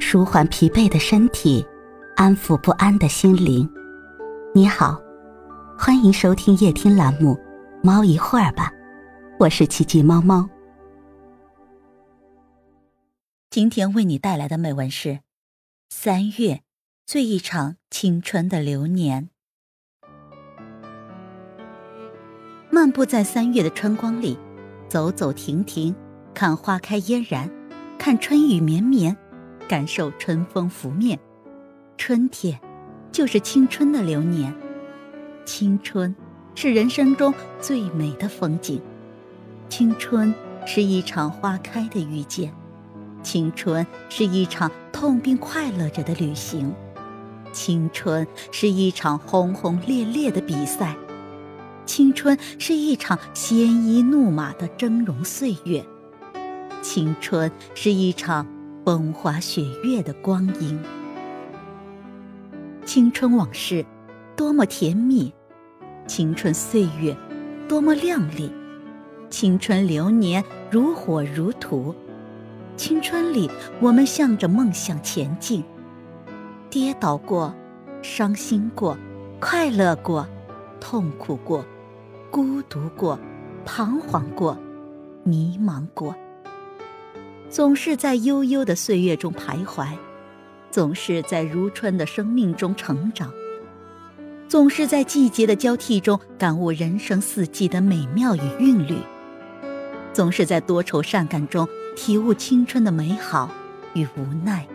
舒缓疲惫的身体，安抚不安的心灵。你好，欢迎收听夜听栏目《猫一会儿吧》，我是奇迹猫猫。今天为你带来的美文是：三月，醉一场青春的流年。漫步在三月的春光里，走走停停，看花开嫣然，看春雨绵绵。感受春风拂面，春天就是青春的流年。青春是人生中最美的风景，青春是一场花开的遇见，青春是一场痛并快乐着的旅行，青春是一场轰轰烈烈的比赛，青春是一场鲜衣怒马的峥嵘岁月，青春是一场。风花雪月的光阴，青春往事多么甜蜜，青春岁月多么亮丽，青春流年如火如荼。青春里，我们向着梦想前进，跌倒过，伤心过，快乐过，痛苦过，孤独过，彷徨过，迷茫过。总是在悠悠的岁月中徘徊，总是在如春的生命中成长，总是在季节的交替中感悟人生四季的美妙与韵律，总是在多愁善感中体悟青春的美好与无奈。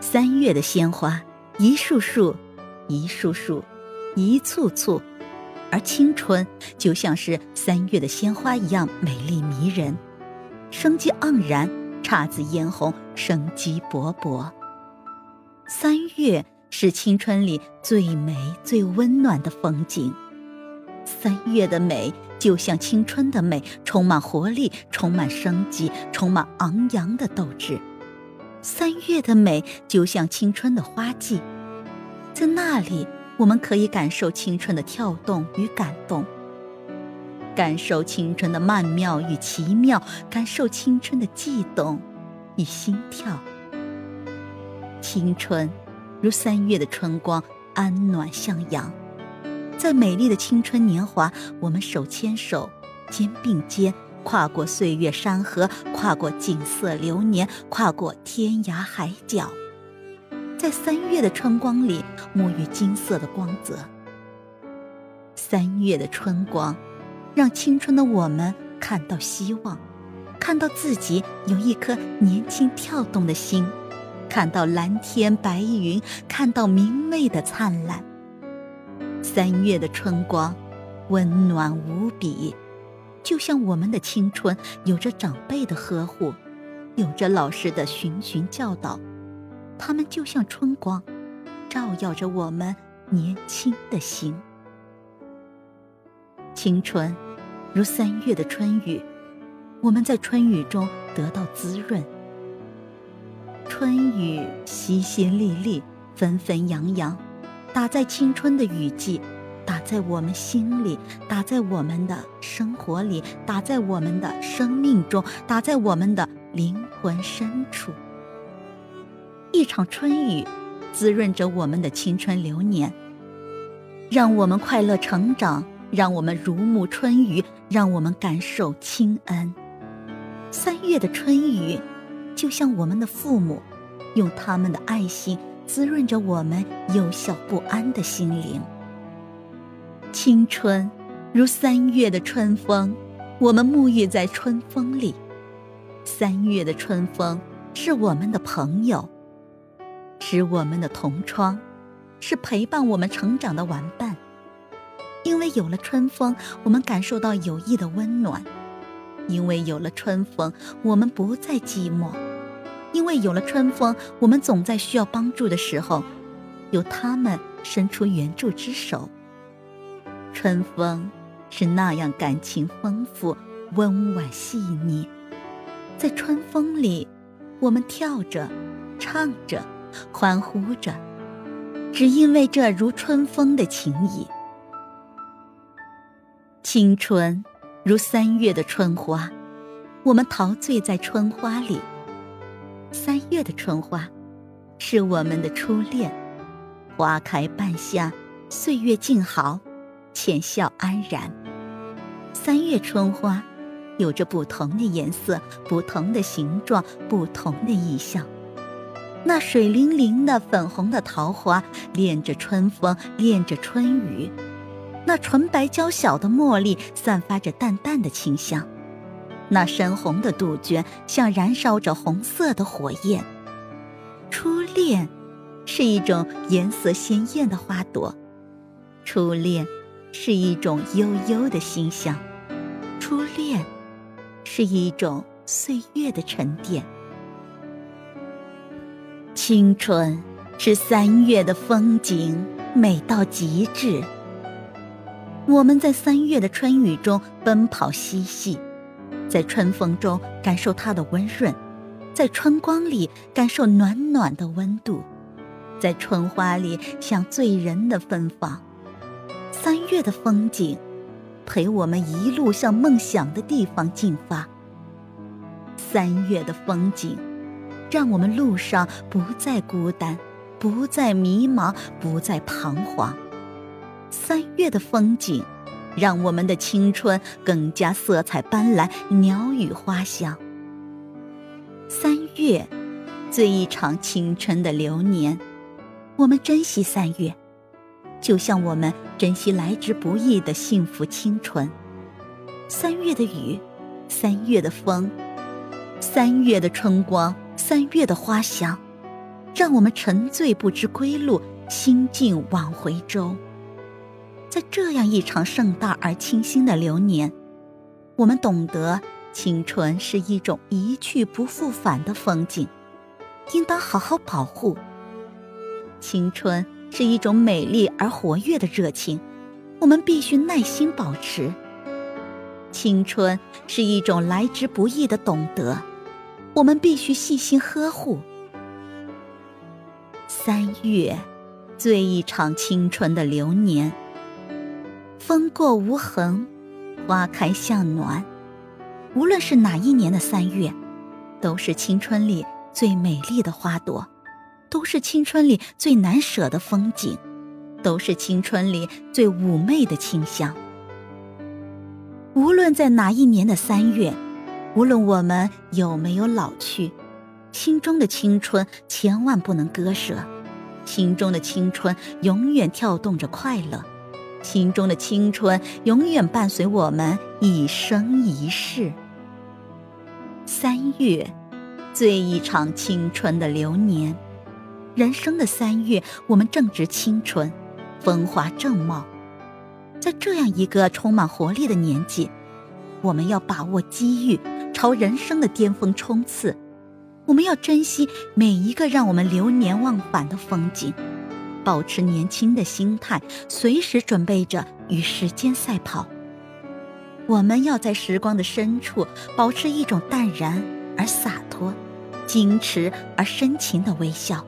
三月的鲜花，一束束，一束束，一簇簇，而青春就像是三月的鲜花一样美丽迷人。生机盎然，姹紫嫣红，生机勃勃。三月是青春里最美、最温暖的风景。三月的美，就像青春的美，充满活力，充满生机，充满昂扬的斗志。三月的美，就像青春的花季，在那里，我们可以感受青春的跳动与感动。感受青春的曼妙与奇妙，感受青春的悸动与心跳。青春如三月的春光，安暖向阳。在美丽的青春年华，我们手牵手，肩并肩，跨过岁月山河，跨过景色流年，跨过天涯海角。在三月的春光里，沐浴金色的光泽。三月的春光。让青春的我们看到希望，看到自己有一颗年轻跳动的心，看到蓝天白云，看到明媚的灿烂。三月的春光，温暖无比，就像我们的青春，有着长辈的呵护，有着老师的循循教导，他们就像春光，照耀着我们年轻的心。青春，如三月的春雨，我们在春雨中得到滋润。春雨淅淅沥沥，纷纷扬扬，打在青春的雨季，打在我们心里，打在我们的生活里，打在我们的生命中，打在我们的灵魂深处。一场春雨，滋润着我们的青春流年，让我们快乐成长。让我们如沐春雨，让我们感受亲恩。三月的春雨，就像我们的父母，用他们的爱心滋润着我们幼小不安的心灵。青春如三月的春风，我们沐浴在春风里。三月的春风是我们的朋友，是我们的同窗，是陪伴我们成长的玩伴。因为有了春风，我们感受到友谊的温暖；因为有了春风，我们不再寂寞；因为有了春风，我们总在需要帮助的时候，有他们伸出援助之手。春风是那样感情丰富、温婉细腻，在春风里，我们跳着、唱着、欢呼着，只因为这如春风的情谊。青春如三月的春花，我们陶醉在春花里。三月的春花，是我们的初恋。花开半夏，岁月静好，浅笑安然。三月春花，有着不同的颜色、不同的形状、不同的意象。那水灵灵的粉红的桃花，恋着春风，恋着春雨；那纯白娇小的茉莉，散发着淡淡的清香。那深红的杜鹃像燃烧着红色的火焰。初恋，是一种颜色鲜艳的花朵；初恋，是一种悠悠的馨香；初恋，是一种岁月的沉淀。青春是三月的风景，美到极致。我们在三月的春雨中奔跑嬉戏。在春风中感受它的温润，在春光里感受暖暖的温度，在春花里享醉人的芬芳。三月的风景，陪我们一路向梦想的地方进发。三月的风景，让我们路上不再孤单，不再迷茫，不再彷徨。三月的风景。让我们的青春更加色彩斑斓，鸟语花香。三月，醉一场青春的流年，我们珍惜三月，就像我们珍惜来之不易的幸福青春。三月的雨，三月的风，三月的春光，三月的花香，让我们沉醉不知归路，心境往回舟。在这样一场盛大而清新的流年，我们懂得青春是一种一去不复返的风景，应当好好保护。青春是一种美丽而活跃的热情，我们必须耐心保持。青春是一种来之不易的懂得，我们必须细心呵护。三月，醉一场青春的流年。风过无痕，花开向暖。无论是哪一年的三月，都是青春里最美丽的花朵，都是青春里最难舍的风景，都是青春里最妩媚的清香。无论在哪一年的三月，无论我们有没有老去，心中的青春千万不能割舍，心中的青春永远跳动着快乐。心中的青春永远伴随我们一生一世。三月，醉一场青春的流年。人生的三月，我们正值青春，风华正茂。在这样一个充满活力的年纪，我们要把握机遇，朝人生的巅峰冲刺。我们要珍惜每一个让我们流连忘返的风景。保持年轻的心态，随时准备着与时间赛跑。我们要在时光的深处保持一种淡然而洒脱、矜持而深情的微笑，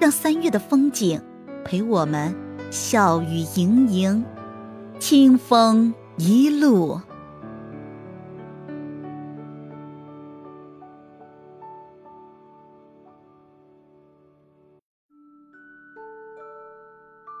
让三月的风景陪我们笑语盈盈，清风一路。